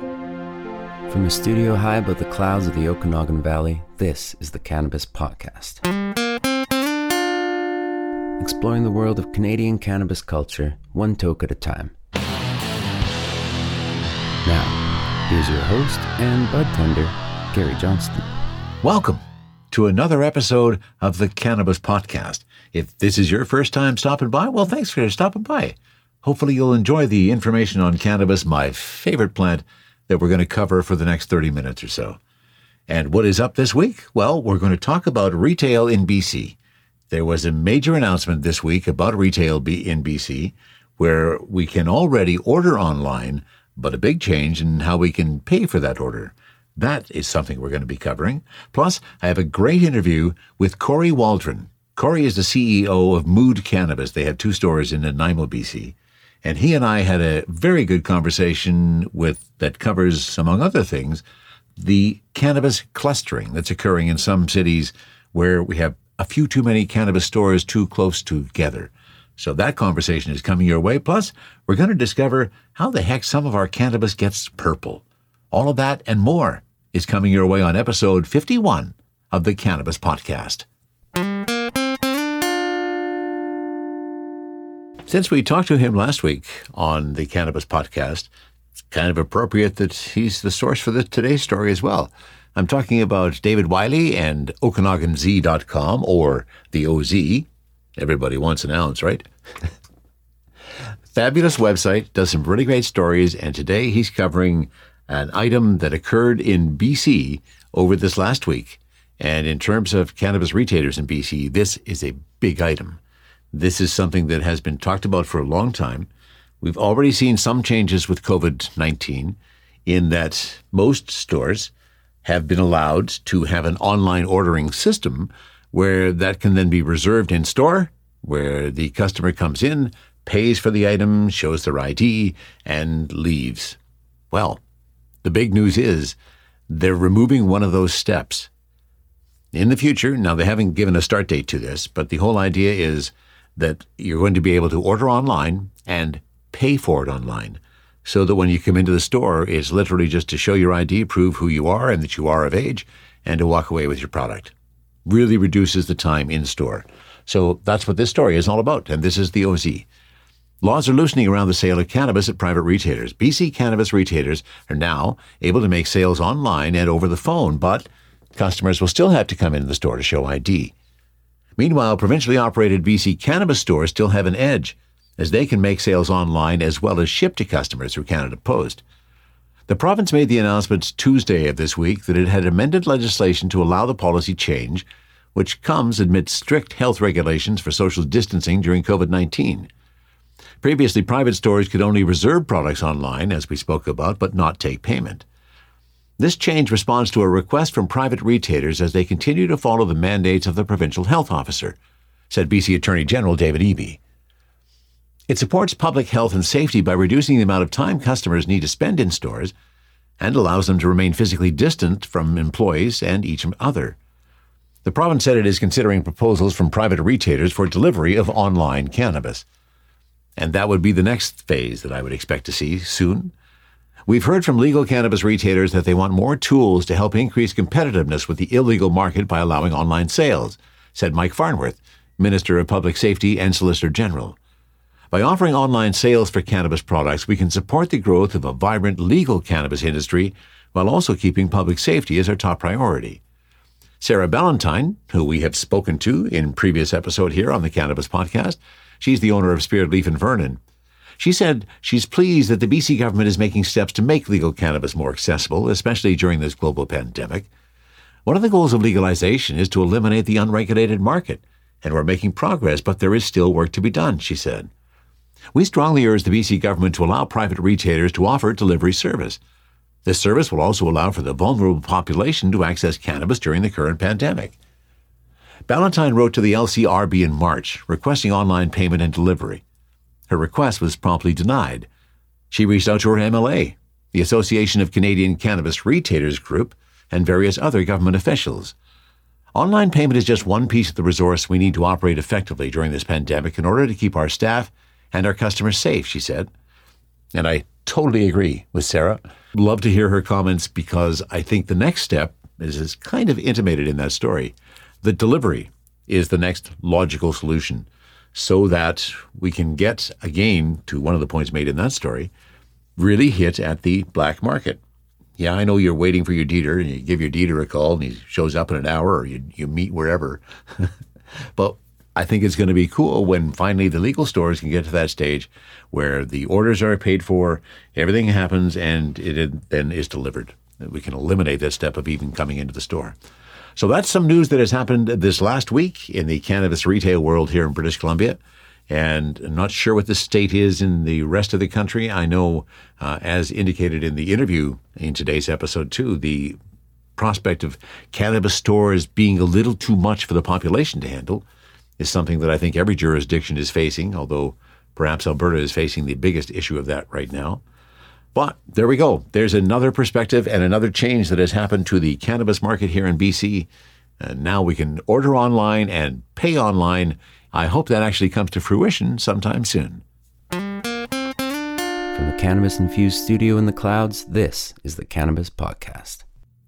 From a studio high above the clouds of the Okanagan Valley, this is the Cannabis Podcast. Exploring the world of Canadian cannabis culture, one toke at a time. Now, here's your host and bud tender, Gary Johnston. Welcome to another episode of the Cannabis Podcast. If this is your first time stopping by, well, thanks for stopping by. Hopefully, you'll enjoy the information on cannabis, my favorite plant that we're going to cover for the next 30 minutes or so. And what is up this week? Well, we're going to talk about retail in BC. There was a major announcement this week about retail in BC where we can already order online, but a big change in how we can pay for that order. That is something we're going to be covering. Plus, I have a great interview with Cory Waldron. Cory is the CEO of Mood Cannabis. They have two stores in Nanaimo, BC. And he and I had a very good conversation with that covers, among other things, the cannabis clustering that's occurring in some cities where we have a few too many cannabis stores too close together. So that conversation is coming your way. Plus, we're going to discover how the heck some of our cannabis gets purple. All of that and more is coming your way on episode 51 of the Cannabis Podcast. Since we talked to him last week on the Cannabis Podcast, it's kind of appropriate that he's the source for the today's story as well. I'm talking about David Wiley and OkanaganZ.com or the OZ. Everybody wants an ounce, right? Fabulous website, does some really great stories, and today he's covering an item that occurred in BC over this last week. And in terms of cannabis retailers in BC, this is a big item. This is something that has been talked about for a long time. We've already seen some changes with COVID 19 in that most stores have been allowed to have an online ordering system where that can then be reserved in store, where the customer comes in, pays for the item, shows their ID, and leaves. Well, the big news is they're removing one of those steps. In the future, now they haven't given a start date to this, but the whole idea is that you're going to be able to order online and pay for it online. So that when you come into the store, it's literally just to show your ID, prove who you are and that you are of age, and to walk away with your product. Really reduces the time in store. So that's what this story is all about. And this is the OZ. Laws are loosening around the sale of cannabis at private retailers. BC cannabis retailers are now able to make sales online and over the phone, but customers will still have to come into the store to show ID. Meanwhile, provincially operated BC cannabis stores still have an edge, as they can make sales online as well as ship to customers through Canada Post. The province made the announcement Tuesday of this week that it had amended legislation to allow the policy change, which comes amid strict health regulations for social distancing during COVID 19. Previously, private stores could only reserve products online, as we spoke about, but not take payment. This change responds to a request from private retailers as they continue to follow the mandates of the provincial health officer, said BC Attorney General David Eby. It supports public health and safety by reducing the amount of time customers need to spend in stores and allows them to remain physically distant from employees and each other. The province said it is considering proposals from private retailers for delivery of online cannabis. And that would be the next phase that I would expect to see soon. We've heard from legal cannabis retailers that they want more tools to help increase competitiveness with the illegal market by allowing online sales, said Mike Farnworth, Minister of Public Safety and Solicitor General. By offering online sales for cannabis products, we can support the growth of a vibrant legal cannabis industry while also keeping public safety as our top priority. Sarah Ballantyne, who we have spoken to in previous episode here on the Cannabis Podcast, She's the owner of Spirit Leaf in Vernon. She said she's pleased that the BC government is making steps to make legal cannabis more accessible, especially during this global pandemic. One of the goals of legalization is to eliminate the unregulated market, and we're making progress, but there is still work to be done, she said. We strongly urge the BC government to allow private retailers to offer delivery service. This service will also allow for the vulnerable population to access cannabis during the current pandemic. Ballantyne wrote to the LCRB in March requesting online payment and delivery. Her request was promptly denied. She reached out to her MLA, the Association of Canadian Cannabis Retailers Group, and various other government officials. Online payment is just one piece of the resource we need to operate effectively during this pandemic in order to keep our staff and our customers safe, she said. And I totally agree with Sarah. Love to hear her comments because I think the next step is, is kind of intimated in that story. The delivery is the next logical solution so that we can get, again, to one of the points made in that story, really hit at the black market. Yeah, I know you're waiting for your dealer and you give your dealer a call and he shows up in an hour or you, you meet wherever. but I think it's going to be cool when finally the legal stores can get to that stage where the orders are paid for, everything happens, and it then is delivered. We can eliminate that step of even coming into the store. So that's some news that has happened this last week in the cannabis retail world here in British Columbia. And I'm not sure what the state is in the rest of the country. I know, uh, as indicated in the interview in today's episode, too, the prospect of cannabis stores being a little too much for the population to handle is something that I think every jurisdiction is facing, although perhaps Alberta is facing the biggest issue of that right now. But there we go. There's another perspective and another change that has happened to the cannabis market here in BC. And now we can order online and pay online. I hope that actually comes to fruition sometime soon. From the Cannabis Infused Studio in the Clouds, this is the Cannabis Podcast.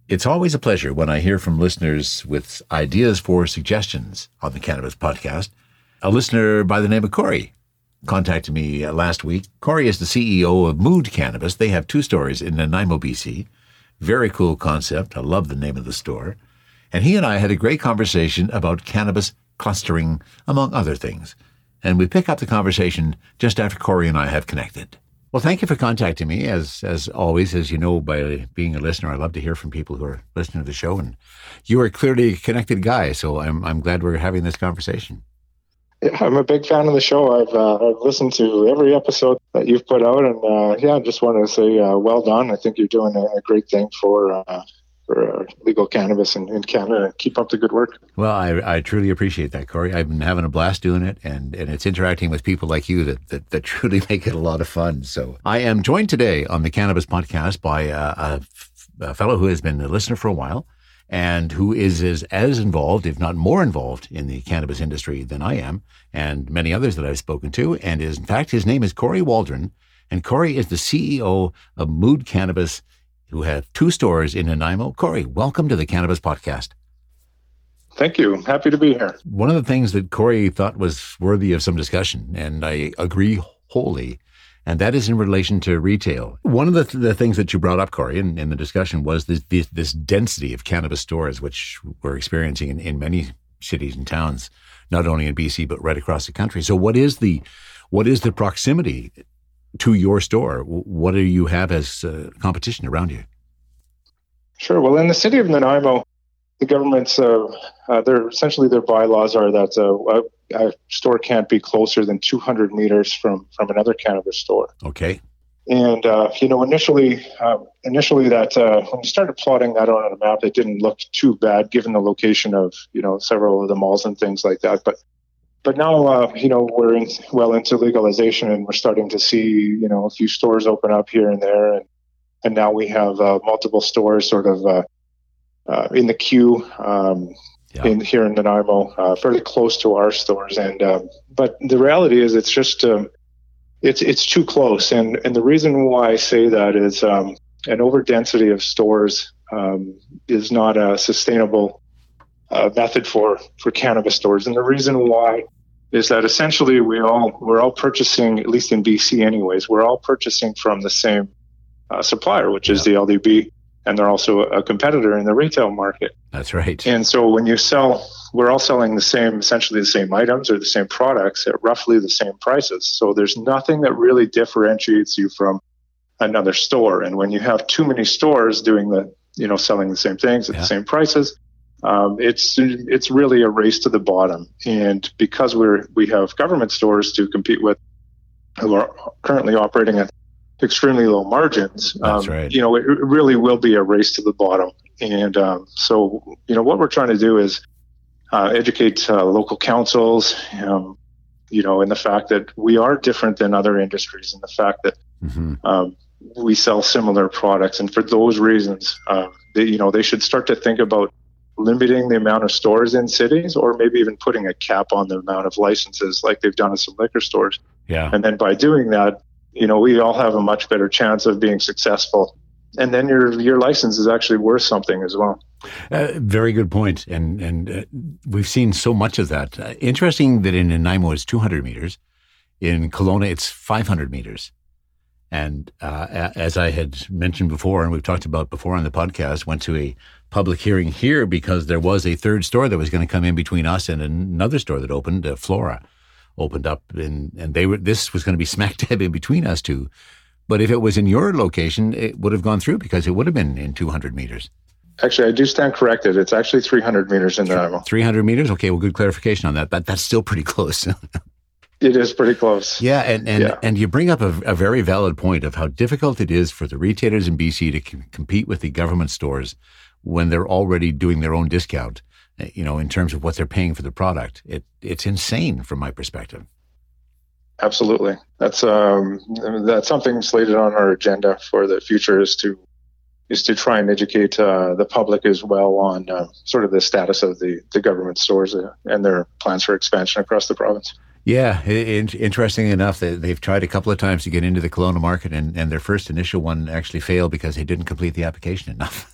It's always a pleasure when I hear from listeners with ideas for suggestions on the Cannabis Podcast. A listener by the name of Cory contacted me uh, last week. Cory is the CEO of Mood Cannabis. They have two stores in Nanaimo, BC. Very cool concept. I love the name of the store. And he and I had a great conversation about cannabis clustering, among other things. And we pick up the conversation just after Cory and I have connected. Well, thank you for contacting me. As as always, as you know, by being a listener, I love to hear from people who are listening to the show, and you are clearly a connected guy. So I'm I'm glad we're having this conversation. I'm a big fan of the show. I've uh, I've listened to every episode that you've put out, and uh, yeah, I just want to say uh, well done. I think you're doing a, a great thing for uh, for uh, legal cannabis in, in Canada. Keep up the good work. Well, I, I truly appreciate that, Cory. I've been having a blast doing it, and, and it's interacting with people like you that, that, that truly make it a lot of fun. So I am joined today on the Cannabis Podcast by uh, a, a fellow who has been a listener for a while and who is, is as involved, if not more involved, in the cannabis industry than I am, and many others that I've spoken to. And is, in fact, his name is Cory Waldron, and Cory is the CEO of Mood Cannabis who have two stores in Nanaimo. Cory, welcome to the Cannabis Podcast. Thank you. Happy to be here. One of the things that Cory thought was worthy of some discussion, and I agree wholly, and that is in relation to retail. One of the, th- the things that you brought up, Cory, in, in the discussion was this, this, this, density of cannabis stores, which we're experiencing in, in many cities and towns, not only in BC but right across the country. So, what is the what is the proximity to your store? What do you have as uh, competition around you? Sure. Well, in the city of Nanaimo, the government's uh, uh, their essentially their bylaws are that uh, a, a, store can't be closer than 200 meters from from another cannabis store. Okay. And uh, you know, initially, uh, initially that uh, when we started plotting that on a map, it didn't look too bad given the location of you know several of the malls and things like that. But but now uh, you know we're in, well into legalization and we're starting to see you know a few stores open up here and there and and now we have uh, multiple stores sort of uh, in the queue um, yeah. in here in Nanaimo, uh, fairly close to our stores. And um, but the reality is it's just um, it's it's too close. And and the reason why I say that is um, an overdensity of stores um, is not a sustainable uh, method for for cannabis stores, and the reason why is that essentially we all we're all purchasing, at least in BC, anyways, we're all purchasing from the same uh, supplier, which is the LDB, and they're also a competitor in the retail market. That's right. And so when you sell, we're all selling the same, essentially the same items or the same products at roughly the same prices. So there's nothing that really differentiates you from another store. And when you have too many stores doing the, you know, selling the same things at yeah. the same prices, um, it's it's really a race to the bottom. And because we're we have government stores to compete with, who are currently operating at extremely low margins, um, right. you know, it, really will be a race to the bottom. And um, so, you know, what we're trying to do is uh, educate uh, local councils, um, you know, in the fact that we are different than other industries, and the fact that mm-hmm. Um, we sell similar products, and for those reasons, uh, they, you know, they should start to think about limiting the amount of stores in cities or maybe even putting a cap on the amount of licenses like they've done in some liquor stores. Yeah. And then by doing that, you know, we all have a much better chance of being successful. And then your your license is actually worth something as well. Uh, very good point, and and uh, we've seen so much of that. Uh, interesting that in Nanaimo it's 200 meters, in Kelowna it's 500 meters, and uh, as I had mentioned before, and we've talked about before on the podcast, went to a public hearing here because there was a third store that was going to come in between us and another store that opened, uh, Flora, opened up, and and they were this was going to be smack dab in between us two. But if it was in your location, it would have gone through because it would have been in 200 meters. Actually, I do stand corrected. It's actually 300 meters in Nanaimo. 300 meters? Okay, well, good clarification on that. But that's still pretty close. it is pretty close. Yeah, and and, yeah. and you bring up a, a, very valid point of how difficult it is for the retailers in BC to c- compete with the government stores when they're already doing their own discount. You know, in terms of what they're paying for the product, it it's insane from my perspective. Absolutely, that's um, that's something slated on our agenda for the future is to is to try and educate uh, the public as well on uh, sort of the status of the, the government stores uh, and their plans for expansion across the province. Yeah, it, interesting enough, that they've tried a couple of times to get into the Kelowna market, and, and their first initial one actually failed because they didn't complete the application enough.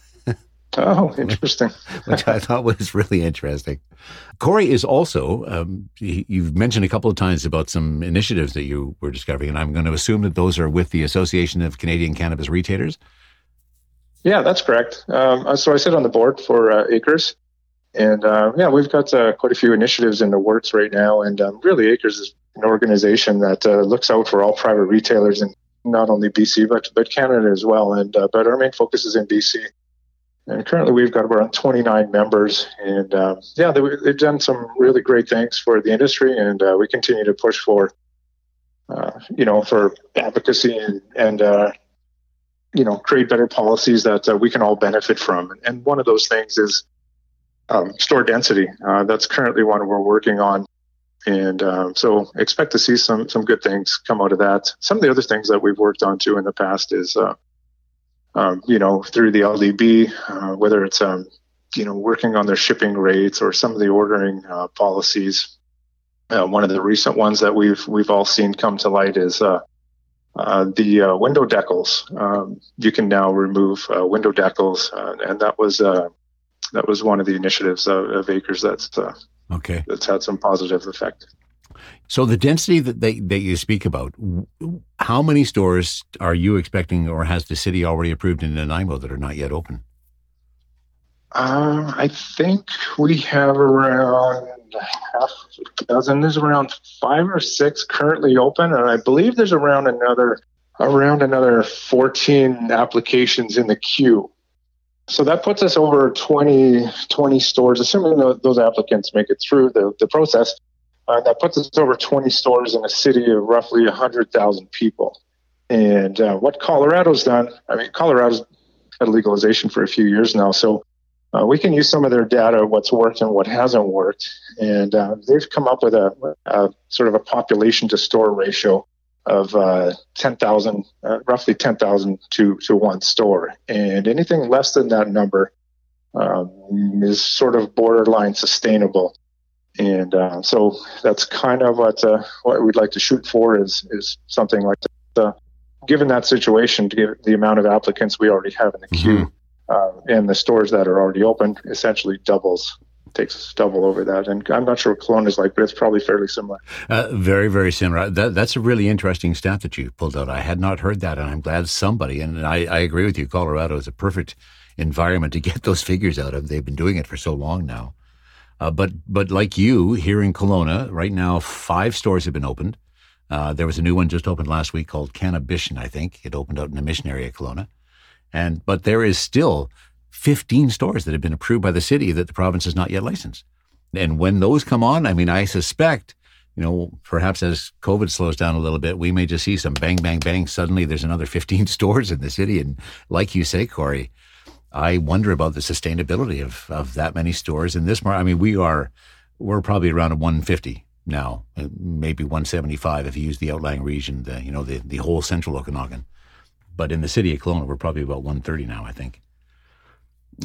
Oh, interesting. Which I thought was really interesting. Corey is also, um, you've mentioned a couple of times about some initiatives that you were discovering, and I'm going to assume that those are with the Association of Canadian Cannabis Retailers. Yeah, that's correct. Um, uh, so I sit on the board for uh, Acres, and uh, yeah, we've got uh, quite a few initiatives in the works right now. And um, really, Acres is an organization that uh, looks out for all private retailers in not only BC but but Canada as well. And uh, but our main focus is in BC. And currently, we've got around 29 members, and um, yeah, they, have done some really great things for the industry, and we continue to push for, you know, for advocacy and and you know, create better policies that uh, we can all benefit from. And one of those things is um, store density. Uh, that's currently one we're working on. And so expect to see some some good things come out of that. Some of the other things that we've worked on too in the past is, uh, um, you know, through the LDB, uh, whether it's, um, you know, working on their shipping rates or some of the ordering uh, policies. Uh, one of the recent ones that we've we've all seen come to light is uh, the uh, window decals. Um, you can now remove uh, window decals, uh, and that was uh, that was one of the initiatives of, of Acres that's okay that's had some positive effect. So the density that they, that you speak about, how many stores are you expecting, or has the city already approved in Nanaimo that are not yet open? Um, I think we have around half a dozen. There's around five or six currently open, and I believe there's around another around another 14 applications in the queue. So that puts us over 20, 20 stores, assuming those applicants make it through the, the process. Uh, that puts us over 20 stores in a city of roughly 100,000 people. And uh, what Colorado's done, I mean, Colorado's had legalization for a few years now. So uh, we can use some of their data, what's worked and what hasn't worked, and uh, they've come up with a, a, sort of a population to store ratio of uh, 10,000, uh, roughly 10,000 to, to one store. And anything less than that number um, is sort of borderline sustainable. And uh, so that's kind of what uh, what we'd like to shoot for is is something like that. given that situation, to give the amount of applicants we already have in the queue. Mm-hmm uh, and the stores that are already open essentially doubles takes double over that. And I'm not sure what Kelowna is like, but it's probably fairly similar. Uh, very, very similar. That, that's a really interesting stat that you pulled out. I had not heard that, and I'm glad somebody, and I, I agree with you, Colorado is a perfect environment to get those figures out of. They've been doing it for so long now. Uh, but but like you here in Kelowna, right now five stores have been opened. Uh, there was a new one just opened last week called Cannabition, I think. It opened out in the mission area, Kelowna. And but there is still 15 stores that have been approved by the city that the province has not yet licensed. And when those come on, I mean, I suspect, you know, perhaps as COVID slows down a little bit, we may just see some bang, bang, bang. Suddenly there's another 15 stores in the city. And like you say, Cory, I wonder about the sustainability of, of that many stores in this market. I mean, we are, we're probably around 150 now, maybe 175 if you use the outlying region, the, you know, the, the whole central Okanagan. But in the city of Kelowna, we're probably about 130 now, I think.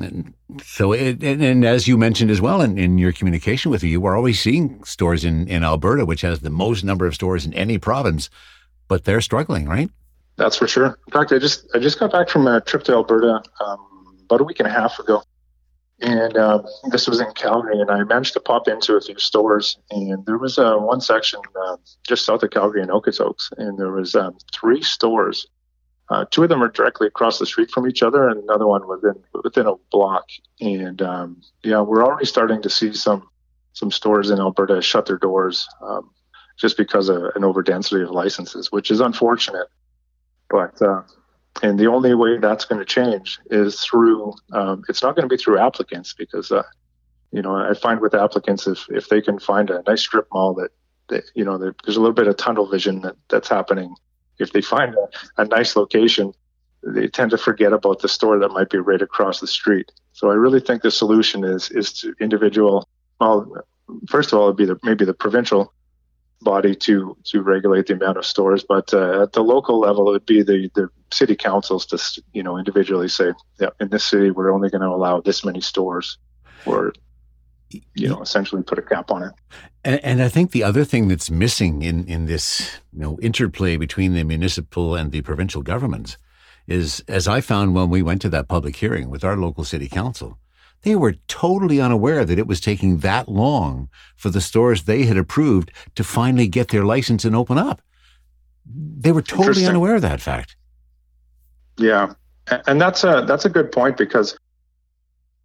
And so, it, and, and, as you mentioned as well in, in your communication with you, we're always seeing stores in, in Alberta, which has the most number of stores in any province, but they're struggling, right? That's for sure. In fact, I just I just got back from a trip to Alberta um, about a week and a half ago, and uh, this was in Calgary, and I managed to pop into a few stores, and there was uh, one section uh, just south of Calgary in Okotoks, and there was um, three stores. Uh, two of them are directly across the street from each other, and another one within within a block. And um, yeah, we're already starting to see some some stores in Alberta shut their doors um, just because of an overdensity of licenses, which is unfortunate. But uh, and the only way that's going to change is through. Um, it's not going to be through applicants because uh, you know I find with applicants if if they can find a nice strip mall that that you know there's a little bit of tunnel vision that that's happening. If they find a, a nice location, they tend to forget about the store that might be right across the street. So I really think the solution is is to individual. Well, first of all, it'd be the, maybe the provincial body to to regulate the amount of stores, but uh, at the local level, it would be the the city councils to you know individually say, yeah, in this city we're only going to allow this many stores, or you know essentially put a cap on it. And, and, I think the other thing that's missing in in this you know interplay between the municipal and the provincial governments is, as I found when we went to that public hearing with our local city council, they were totally unaware that it was taking that long for the stores they had approved to finally get their license and open up. They were totally unaware of that fact. Yeah, and that's a that's a good point because,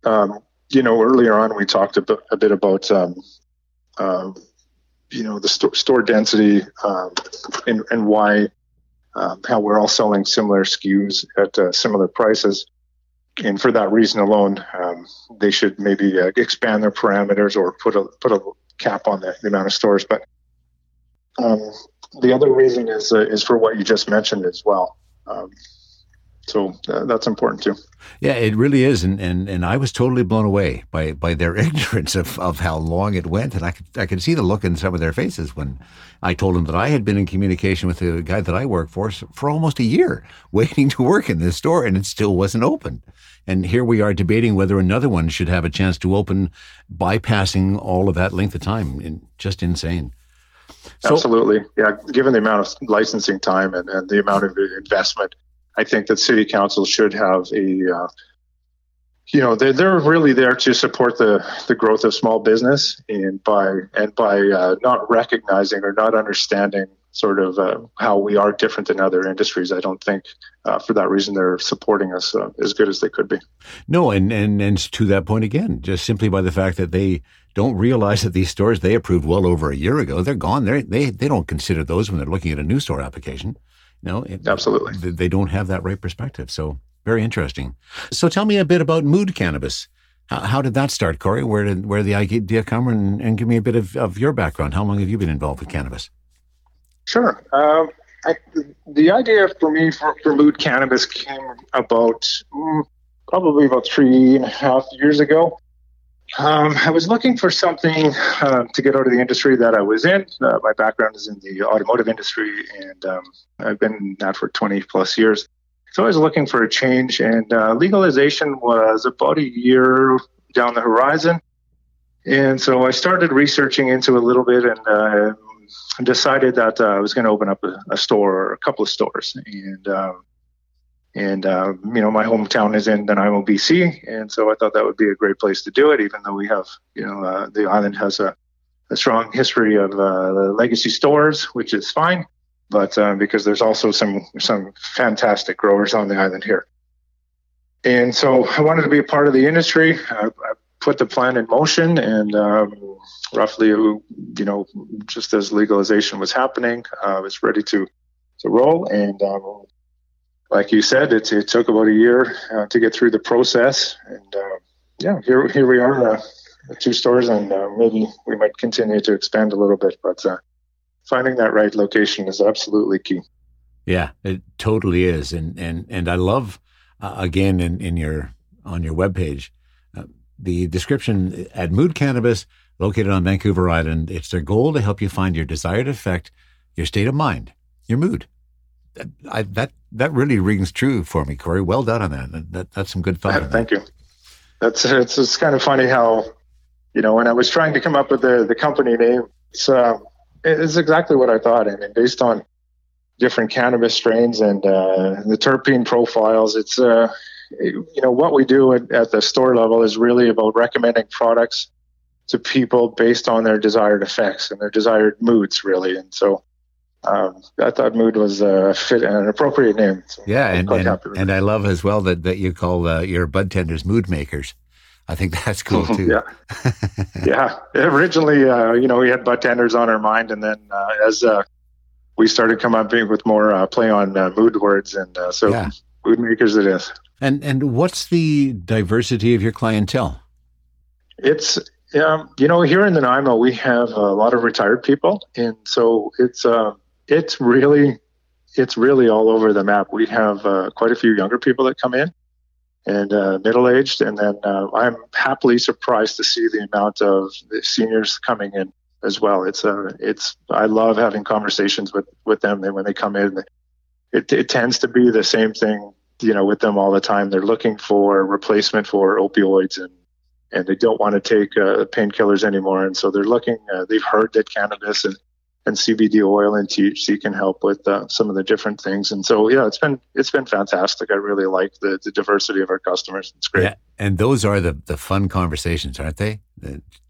um, you know, earlier on we talked a bit, a bit about, um, uh, you know, the st- store density um, and, and why um, how we're all selling similar SKUs at uh, similar prices and for that reason alone, um, they should maybe uh, expand their parameters or put a put a cap on the, the amount of stores. But um, the other reason is uh, is for what you just mentioned as well. Um, so uh, that's important too. Yeah, it really is, and, and and I was totally blown away by by their ignorance of, of how long it went, and I could I could see the look in some of their faces when I told them that I had been in communication with the guy that I work for for almost a year, waiting to work in this store, and it still wasn't open. And here we are debating whether another one should have a chance to open, bypassing all of that length of time. just insane. So, Absolutely, yeah. Given the amount of licensing time and, and the amount of investment I think that city council should have a, uh, you know, they're, they're really there to support the, the growth of small business and by and by uh, not recognizing or not understanding sort of uh, how we are different than other industries. I don't think uh, for that reason they're supporting us uh, as good as they could be. No, and, and and to that point again, just simply by the fact that they don't realize that these stores they approved well over a year ago, they're gone. They they they don't consider those when they're looking at a new store application. No, it, absolutely. They don't have that right perspective. So very interesting. So tell me a bit about Mood Cannabis. How, how did that start, Cory? Where did where did the idea come? And, and give me a bit of, of your background. How long have you been involved with cannabis? Sure. Um, I, the idea for me for, for Mood Cannabis came about mm, probably about three and a half years ago. Um, I was looking for something uh, to get out of the industry that I was in. Uh, my background is in the automotive industry, and um, I've been in that for 20 plus years. So I was looking for a change, and uh, legalization was about a year down the horizon. And so I started researching into a little bit and uh, decided that uh, I was going to open up a, a, store or a couple of stores. And um, and, uh, you know, my hometown is in Nanaimo, BC. And so I thought that would be a great place to do it, even though we have, you know, uh, the island has a, a strong history of uh, legacy stores, which is fine. But uh, because there's also some some fantastic growers on the island here. And so I wanted to be a part of the industry. I, I put the plan in motion, and um, roughly, you know, just as legalization was happening, I was ready to to roll. And um, like you said, it, it took about a year uh, to get through the process, and uh, yeah, here here we are, uh, two stores, and uh, maybe we might continue to expand a little bit, but uh, finding that right location is absolutely key. Yeah, it totally is, and and and I love uh, again in in your on your webpage the description at Mood Cannabis, located on Vancouver Island. It's their goal to help you find your desired effect, your state of mind, your mood. I, that that really rings true for me, Cory. Well done on that. that that's some good thought. thank you. That's it's, it's kind of funny how, you know, when I was trying to come up with the the company name, it's uh, it's exactly what I thought. I mean, based on different cannabis strains and uh, the terpene profiles. It's uh, you know what we do at, at the store level is really about recommending products to people based on their desired effects and their desired moods, really. And so um, I thought mood was a fit and an appropriate name. So yeah, and and, and I love as well that, that you call uh, your bud tenders mood makers. I think that's cool too. yeah, yeah. Originally, uh, you know, we had bud tenders on our mind, and then uh, as uh, we started coming up with more uh, play on uh, mood words, and so yeah. mood makers it is. And and what's the diversity of your clientele? It's um, you know here in the Nanaimo we have a lot of retired people, and so it's uh, it's really it's really all over the map. We have uh, quite a few younger people that come in, and uh, middle aged, and then uh, I'm happily surprised to see the amount of seniors coming in as well. It's uh, it's I love having conversations with with them when they come in. It, it tends to be the same thing you know with them all the time. They're looking for replacement for opioids and and they don't want to take uh, painkillers anymore. And so they're looking. Uh, they've heard that cannabis and and CBD oil and THC can help with uh, some of the different things. And so, yeah, it's been it's been fantastic. I really like the, the diversity of our customers. It's great. Yeah, and those are the the fun conversations, aren't they?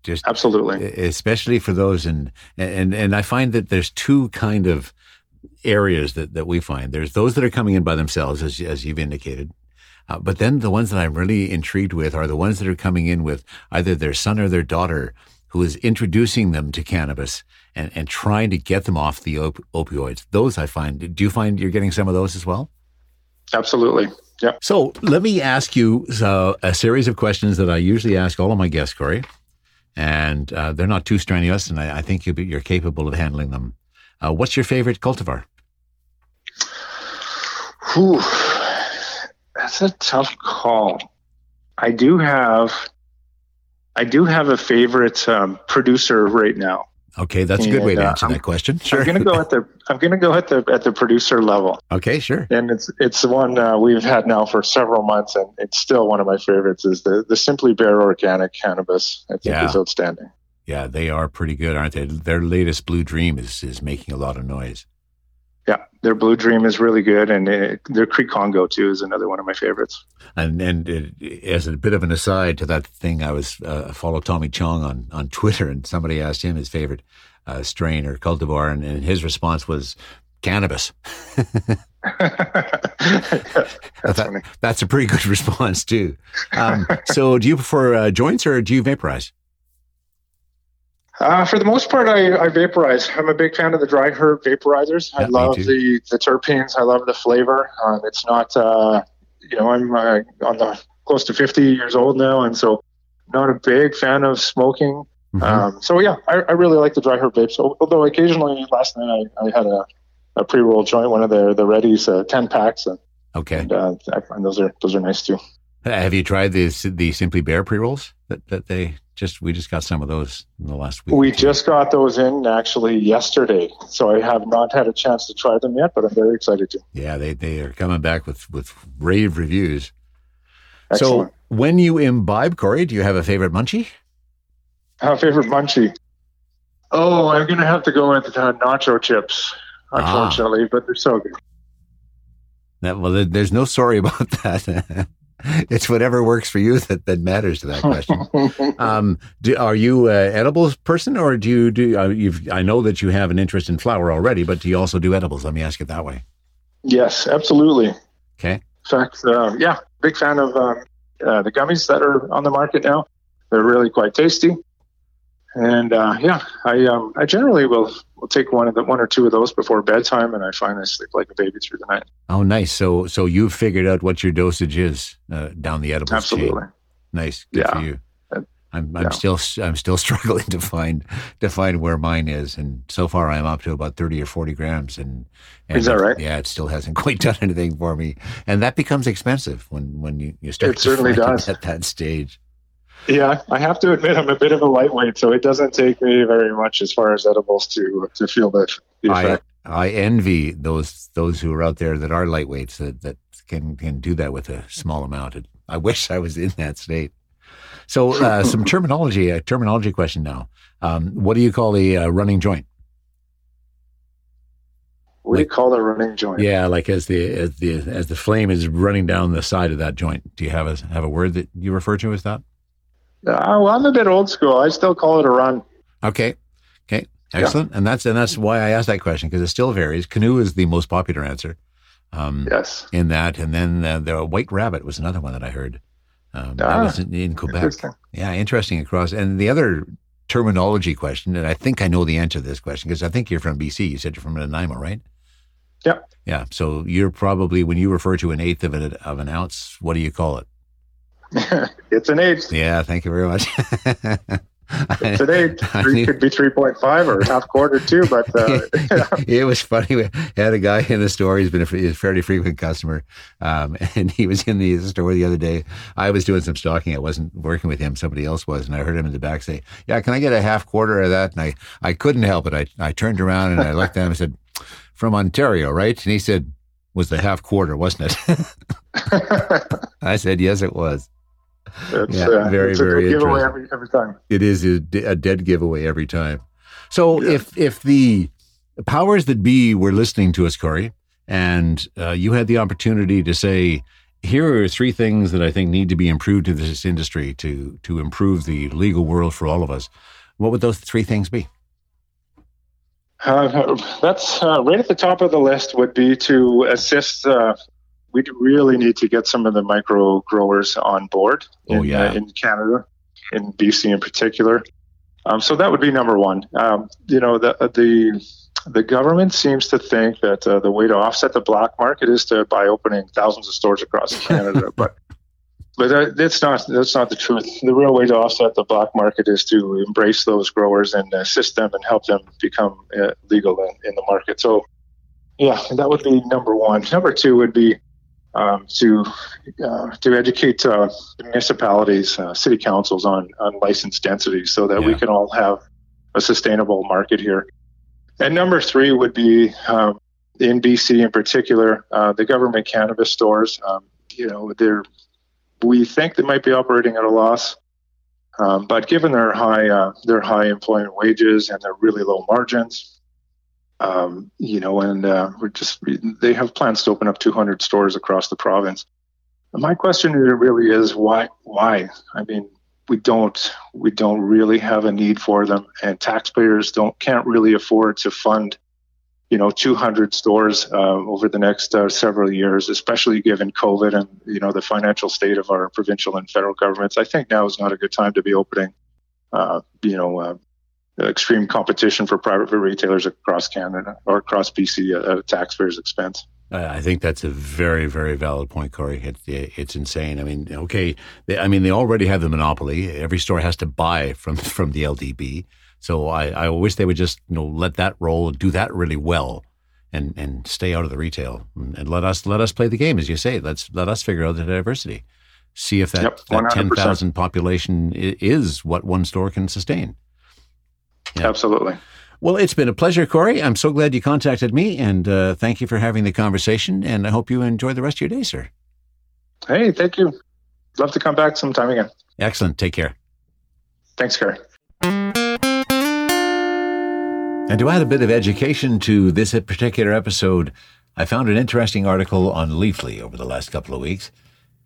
Just absolutely, especially for those. And and and I find that there's two kind of areas that, that we find. There's those that are coming in by themselves, as, as you've indicated. Uh, but then the ones that I'm really intrigued with are the ones that are coming in with either their son or their daughter who is introducing them to cannabis and, and trying to get them off the op- opioids. Those I find. Do you find you're getting some of those as well? Absolutely. Yeah. So let me ask you uh, a series of questions that I usually ask all of my guests, Cory. And uh, they're not too strenuous, and I, I think you you're capable of handling them. Uh, what's your favorite cultivar? Whew, that's a tough call. I do have, I do have a favorite um, producer right now. Okay, that's a good way to answer uh, that question. Sure. I'm going to go at the I'm going to go at the at the producer level. Okay, sure. And it's it's the one uh, we've had now for several months, and it's still one of my favorites. Is the the Simply Bare organic cannabis? I think yeah. is outstanding. Yeah, they are pretty good, aren't they? Their latest Blue Dream is is making a lot of noise. Yeah, their Blue Dream is really good, and it, their Creek Congo too is another one of my favorites. And and it, as a bit of an aside to that thing, I was uh, follow Tommy Chong on on Twitter, and somebody asked him his favorite uh, strain or cultivar, and, and his response was cannabis. that's, that, that's, a pretty good response too. Um, so, do you prefer uh, joints or do you vaporize? Uh, for the most part, I, I, vaporize. I'm a big fan of the dry herb vaporizers. I love the, the terpenes. I love the flavor. Um, it's not, uh, you know, I'm uh, on the close to 50 years old now, and so not a big fan of smoking. Mm-hmm. Um, so yeah, I, I, really like the dry herb vapes. Although occasionally, last night I, I had a, a pre roll joint, one of the the Reddy's uh, 10 packs. And, okay, and, uh, I find those are those are nice too. Have you tried the the Simply Bare pre rolls that that they just we just got some of those in the last week. We just got those in actually yesterday, so I have not had a chance to try them yet, but I'm very excited to. Yeah, they they are coming back with with rave reviews. Excellent. So when you imbibe, Cory, do you have a favorite munchie? A favorite munchie? Oh, I'm gonna have to go with uh, nacho chips, ah. unfortunately, ah. but they're so good. That, well, there's no sorry about that. it's whatever works for you that, that matters to that question. um, do, are you an edibles person, or do you do? Uh, you've, I know that you have an interest in flower already, but do you also do edibles? Let me ask it that way. Yes, absolutely. Okay. In fact, uh, yeah, big fan of um, uh, the gummies that are on the market now. They're really quite tasty. And uh, yeah, I um, I generally will will take one of the one or two of those before bedtime, and I finally sleep like a baby through the night. Oh, nice. So so you've figured out what your dosage is uh, down the edibles Absolutely. chain. Nice. Good yeah. for you. I'm I'm yeah. still I'm still struggling to find to find where mine is, and so far I'm up to about thirty or forty grams, and, and is that right? Yeah, it still hasn't quite done anything for me, and that becomes expensive when when you, you start. It certainly does at that stage. Yeah, I have to admit I'm a bit of a lightweight, so it doesn't take me very much as far as edibles to to feel the, the effect. I, I envy those those who are out there that are lightweights that, that can can do that with a small amount. I wish I was in that state. So, uh, some terminology, a terminology question now. Um, what do you call a uh, running joint? We like, call it a running joint. Yeah, like as the as the as the flame is running down the side of that joint. Do you have a have a word that you refer to as that? Uh, well, I'm a bit old school. I still call it a run. Okay. Okay. Excellent. Yeah. And that's and that's why I asked that question because it still varies. Canoe is the most popular answer. Um, yes. In that, and then uh, the white rabbit was another one that I heard. Um, ah, that was in, in Quebec. Interesting. Yeah, interesting across. And the other terminology question, and I think I know the answer to this question because I think you're from BC. You said you're from Nanaimo, right? Yeah. Yeah. So you're probably when you refer to an eighth of an of an ounce, what do you call it? it's an eight. Yeah. Thank you very much. Today, three could be 3.5 or half quarter too, but uh, it was funny. We had a guy in the store. He's been a, a fairly frequent customer, um, and he was in the store the other day. I was doing some stocking. I wasn't working with him. Somebody else was, and I heard him in the back say, "Yeah, can I get a half quarter of that?" And I, I couldn't help it. I, I turned around and I looked at him and said, "From Ontario, right?" And he said, "Was the half quarter, wasn't it?" I said, "Yes, it was." It's, yeah, uh, very, it's very giveaway every, every time. It is a, a dead giveaway every time. So yeah. if if the powers that be were listening to us, Cory, and uh, you had the opportunity to say, here are three things that I think need to be improved in this industry to to improve the legal world for all of us. What would those three things be? Uh, that's uh, right at the top of the list. Would be to assist uh, we really need to get some of the micro growers on board oh, in, oh, yeah. uh, in Canada, in BC in particular. Um, so that would be number one. Um, you know, the the the government seems to think that uh, the way to offset the black market is to by opening thousands of stores across Canada, but but that's not that's not the truth. The real way to offset the black market is to embrace those growers and assist them and help them become uh, legal in, in the market. So, yeah, that would be number one. Number two would be um, to uh, to educate uh, municipalities, uh, city councils on on license density, so that yeah. we can all have a sustainable market here. And number three would be um, in BC, in particular, uh, the government cannabis stores. Um, you know, they're we think they might be operating at a loss. Um, but given their high uh, their high employment wages and their really low margins, um, you know, and uh, we're just they have plans to open up 200 stores across the province. My question really is why? Why? I mean, we don't we don't really have a need for them, and taxpayers don't can't really afford to fund, you know, 200 stores uh, over the next uh, several years, especially given COVID and you know the financial state of our provincial and federal governments. I think now is not a good time to be opening, uh, you know, uh, Uh, extreme competition for private retailers across Canada or across BC at a taxpayer's expense. I think that's a very, very valid point, Cory. It, it's insane. I mean, okay, they, I mean, they already have the monopoly. Every store has to buy from from the LDB. So I, I wish they would just you know let that roll and do that really well, and and stay out of the retail and, and let us let us play the game as you say. Let's let us figure out the diversity, see if that yep, that ten thousand population is what one store can sustain. Yeah. Absolutely. Well, it's been a pleasure, Cory. I'm so glad you contacted me, and uh, thank you for having the conversation. And I hope you enjoy the rest of your day, sir. Hey, thank you. Love to come back sometime again. Excellent. Take care. Thanks, Gary. And to add a bit of education to this particular episode, I found an interesting article on Leafly over the last couple of weeks,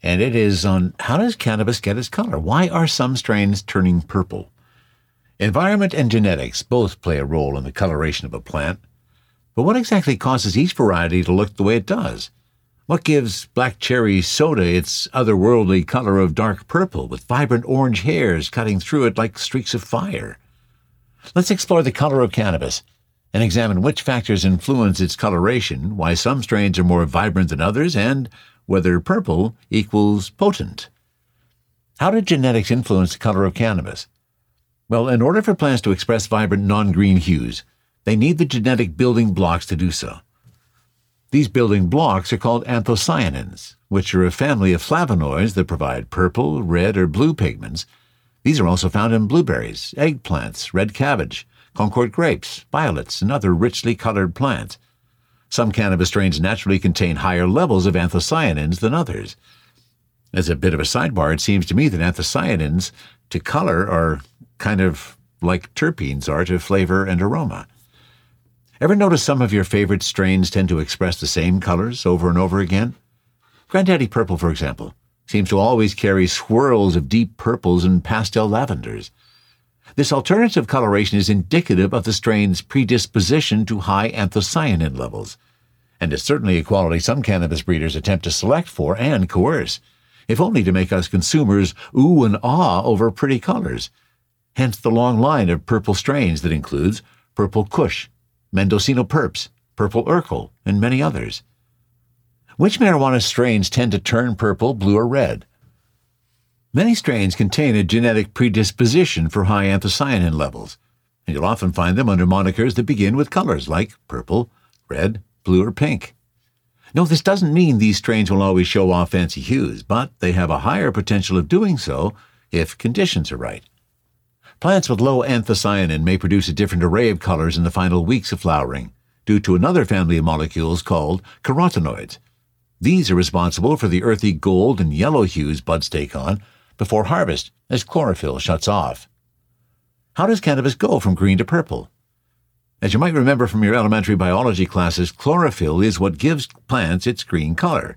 and it is on how does cannabis get its color? Why are some strains turning purple? Environment and genetics both play a role in the coloration of a plant. But what exactly causes each variety to look the way it does? What gives black cherry soda its otherworldly color of dark purple with vibrant orange hairs cutting through it like streaks of fire? Let's explore the color of cannabis and examine which factors influence its coloration, why some strains are more vibrant than others, and whether purple equals potent. How did genetics influence the color of cannabis? Well, in order for plants to express vibrant non-green hues, they need the genetic building blocks to do so. These building blocks are called anthocyanins, which are a family of flavonoids that provide purple, red, or blue pigments. These are also found in blueberries, eggplants, red cabbage, Concord grapes, violets, and other richly colored plants. Some cannabis strains naturally contain higher levels of anthocyanins than others. As a bit of a sidebar, it seems to me that anthocyanins to color are kind of like terpenes are to flavor and aroma. Ever notice some of your favorite strains tend to express the same colors over and over again? Granddaddy Purple, for example, seems to always carry swirls of deep purples and pastel lavenders. This alternative coloration is indicative of the strain's predisposition to high anthocyanin levels, and is certainly a quality some cannabis breeders attempt to select for and coerce, if only to make us consumers ooh and ah over pretty colors. Hence the long line of purple strains that includes Purple Kush, Mendocino Purps, Purple Urkel, and many others. Which marijuana strains tend to turn purple, blue, or red? Many strains contain a genetic predisposition for high anthocyanin levels, and you'll often find them under monikers that begin with colors like purple, red, blue, or pink. No, this doesn't mean these strains will always show off fancy hues, but they have a higher potential of doing so if conditions are right. Plants with low anthocyanin may produce a different array of colors in the final weeks of flowering, due to another family of molecules called carotenoids. These are responsible for the earthy gold and yellow hues buds take on before harvest as chlorophyll shuts off. How does cannabis go from green to purple? As you might remember from your elementary biology classes, chlorophyll is what gives plants its green color.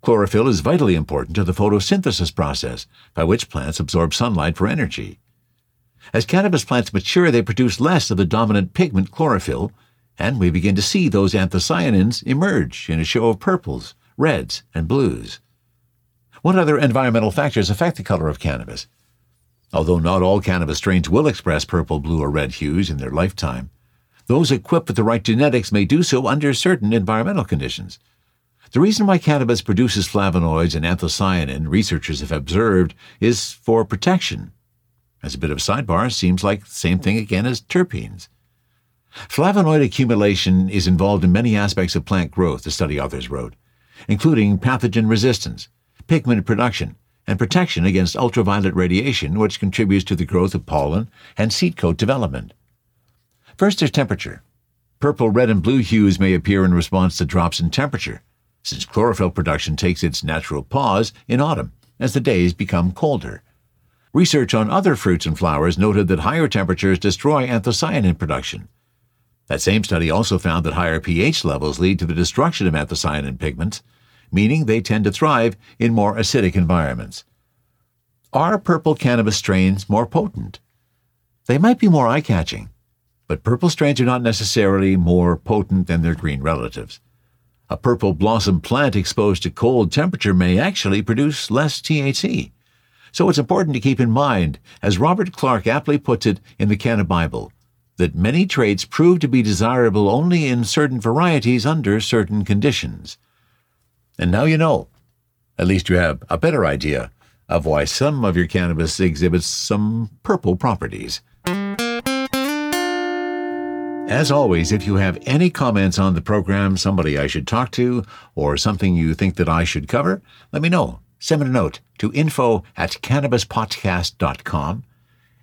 Chlorophyll is vitally important to the photosynthesis process, by which plants absorb sunlight for energy. As cannabis plants mature, they produce less of the dominant pigment chlorophyll, and we begin to see those anthocyanins emerge in a show of purples, reds, and blues. What other environmental factors affect the color of cannabis? Although not all cannabis strains will express purple, blue, or red hues in their lifetime, those equipped with the right genetics may do so under certain environmental conditions. The reason why cannabis produces flavonoids and anthocyanin, researchers have observed, is for protection. As a bit of a sidebar, seems like the same thing again as terpenes. Flavonoid accumulation is involved in many aspects of plant growth, the study authors wrote, including pathogen resistance, pigment production, and protection against ultraviolet radiation, which contributes to the growth of pollen and seed coat development. First, there's temperature. Purple, red, and blue hues may appear in response to drops in temperature, since chlorophyll production takes its natural pause in autumn as the days become colder. Research on other fruits and flowers noted that higher temperatures destroy anthocyanin production. That same study also found that higher pH levels lead to the destruction of anthocyanin pigments, meaning they tend to thrive in more acidic environments. Are purple cannabis strains more potent? They might be more eye catching, but purple strains are not necessarily more potent than their green relatives. A purple blossom plant exposed to cold temperature may actually produce less THC. So it's important to keep in mind, as Robert Clark aptly puts it in the Cannabible, that many traits prove to be desirable only in certain varieties under certain conditions. And now you know. At least you have a better idea of why some of your cannabis exhibits some purple properties. As always, if you have any comments on the program, somebody I should talk to, or something you think that I should cover, let me know. Send me a note to info at cannabispodcast.com.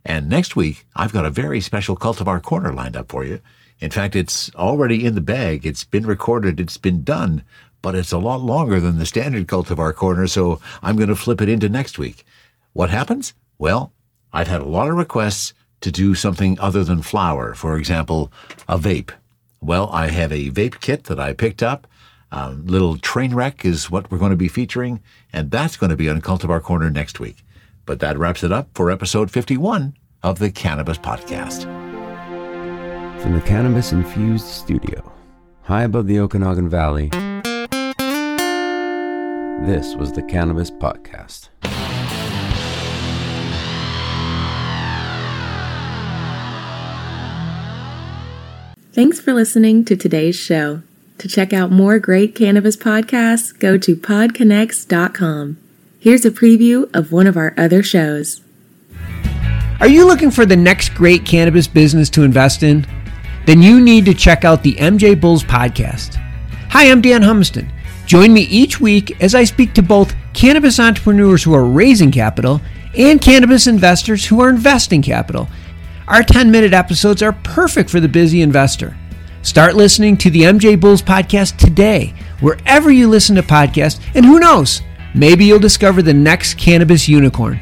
And next week, I've got a very special Cultivar Corner lined up for you. In fact, it's already in the bag. It's been recorded. It's been done, but it's a lot longer than the standard Cultivar Corner, so I'm going to flip it into next week. What happens? Well, I've had a lot of requests to do something other than flower, for example, a vape. Well, I have a vape kit that I picked up. A little train wreck is what we're going to be featuring, and that's going to be on Cultivar Corner next week. But that wraps it up for episode 51 of the Cannabis Podcast. From the Cannabis Infused Studio, high above the Okanagan Valley, this was the Cannabis Podcast. Thanks for listening to today's show. To check out more great cannabis podcasts, go to podconx.com. Here's a preview of one of our other shows. Are you looking for the next great cannabis business to invest in? Then you need to check out the MJ Bulls podcast. Hi, I'm Dan Humiston. Join me each week as I speak to both cannabis entrepreneurs who are raising capital and cannabis investors who are investing capital our 10 minute episodes are perfect for the busy investor. Start listening to the MJ Bulls podcast today, wherever you listen to podcasts, and who knows, maybe you'll discover the next cannabis unicorn.